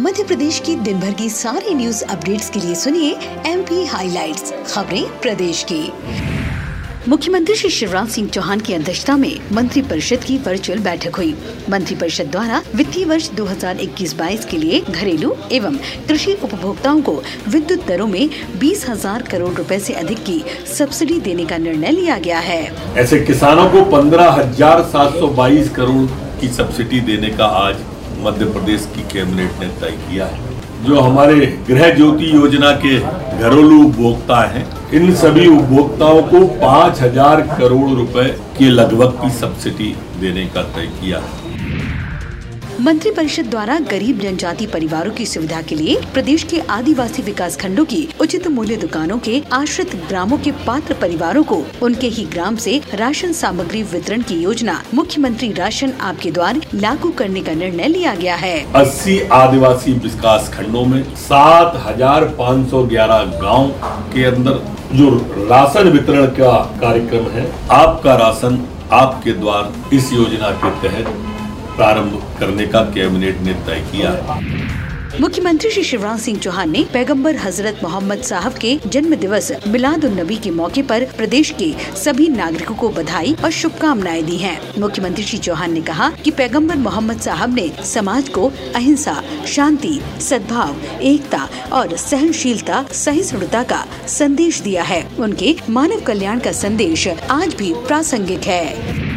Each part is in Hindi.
मध्य प्रदेश की दिन भर की सारी न्यूज़ अपडेट्स के लिए सुनिए एम पी हाईलाइट्स खबरें प्रदेश की। मुख्यमंत्री श्री शिवराज सिंह चौहान की अध्यक्षता में मंत्री परिषद की वर्चुअल बैठक हुई। मंत्री परिषद द्वारा वित्तीय वर्ष 2021-22 के लिए घरेलू एवं कृषि उपभोक्ताओं को विद्युत दरों में बीस हज़ार करोड़ रुपए से अधिक की सब्सिडी देने का निर्णय लिया गया है। ऐसे किसानों को पंद्रह हज़ार सात सौ बाईस करोड़ की सब्सिडी देने का आज मध्य प्रदेश की कैबिनेट ने तय किया है। जो हमारे गृह ज्योति योजना के घरेलू उपभोक्ता हैं, इन सभी उपभोक्ताओं को पाँच हज़ार करोड़ रुपए के लगभग की सब्सिडी देने का तय किया है। मंत्री परिषद द्वारा गरीब जनजाति परिवारों की सुविधा के लिए प्रदेश के आदिवासी विकास खंडों की उचित मूल्य दुकानों के आश्रित ग्रामों के पात्र परिवारों को उनके ही ग्राम से राशन सामग्री वितरण की योजना मुख्यमंत्री राशन आपके द्वार लागू करने का निर्णय लिया गया है। अस्सी आदिवासी विकास खंडों में सात हज़ार पाँच सौ ग्यारह गाँव के अंदर जो राशन वितरण का कार्यक्रम है, आपका राशन आपके द्वार इस योजना के तहत प्रारंभ करने का कैबिनेट ने तय किया। मुख्यमंत्री श्री शिवराज सिंह चौहान ने पैगंबर हज़रत मोहम्मद साहब के जन्म दिवस मिलाद उन नबी के मौके पर प्रदेश के सभी नागरिकों को बधाई और शुभकामनाएँ दी हैं। मुख्यमंत्री श्री चौहान ने कहा कि पैगंबर मोहम्मद साहब ने समाज को अहिंसा, शांति, सद्भाव, एकता और सहनशीलता, सहिष्णुता का संदेश दिया है। उनके मानव कल्याण का संदेश आज भी प्रासंगिक है।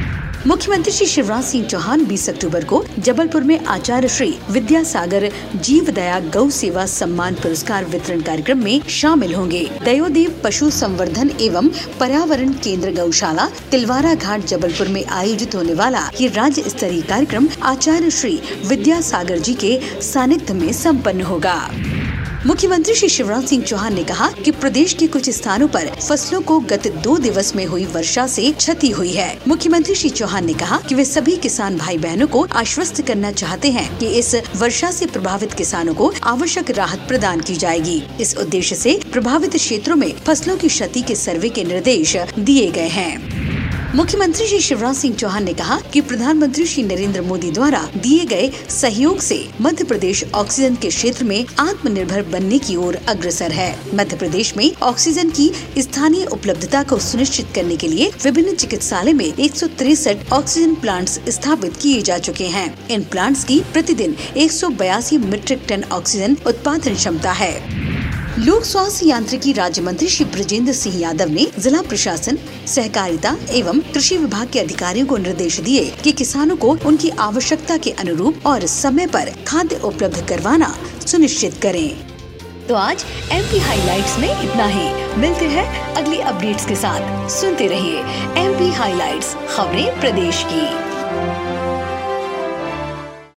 मुख्यमंत्री श्री शिवराज सिंह चौहान 20 अक्टूबर को जबलपुर में आचार्य श्री विद्यासागर जीव दया गौ सेवा सम्मान पुरस्कार वितरण कार्यक्रम में शामिल होंगे। दयोदेव पशु संवर्धन एवं पर्यावरण केंद्र गौशाला तिलवारा घाट जबलपुर में आयोजित होने वाला ये राज्य स्तरीय कार्यक्रम आचार्य श्री विद्यासागर जी के सानिध्य में सम्पन्न होगा। मुख्यमंत्री श्री शिवराज सिंह चौहान ने कहा कि प्रदेश के कुछ स्थानों पर फ़सलों को गत दो दिवस में हुई वर्षा से क्षति हुई है। मुख्यमंत्री श्री चौहान ने कहा कि वे सभी किसान भाई बहनों को आश्वस्त करना चाहते हैं कि इस वर्षा से प्रभावित किसानों को आवश्यक राहत प्रदान की जाएगी। इस उद्देश्य से प्रभावित क्षेत्रों में फ़सलों की क्षति के सर्वे के निर्देश दिए गए हैं। मुख्यमंत्री श्री शिवराज सिंह चौहान ने कहा कि प्रधानमंत्री श्री नरेंद्र मोदी द्वारा दिए गए सहयोग से मध्य प्रदेश ऑक्सीजन के क्षेत्र में आत्मनिर्भर बनने की ओर अग्रसर है। मध्य प्रदेश में ऑक्सीजन की स्थानीय उपलब्धता को सुनिश्चित करने के लिए विभिन्न चिकित्सालय में एक ऑक्सीजन प्लांट्स स्थापित किए जा चुके हैं। इन प्लांट्स की प्रतिदिन एक सौ बयासी मीट्रिक टन ऑक्सीजन उत्पादन क्षमता है। लोक स्वास्थ्य यांत्रिकी राज्य मंत्री श्री ब्रजेंद्र सिंह यादव ने जिला प्रशासन, सहकारिता एवं कृषि विभाग के अधिकारियों को निर्देश दिए कि किसानों को उनकी आवश्यकता के अनुरूप और समय पर खाद्य उपलब्ध करवाना सुनिश्चित करें। तो आज एम पी हाईलाइट्स में इतना ही। मिलते हैं अगली अपडेट्स के साथ। सुनते रहिए एम पी हाईलाइट्स खबरें प्रदेश की।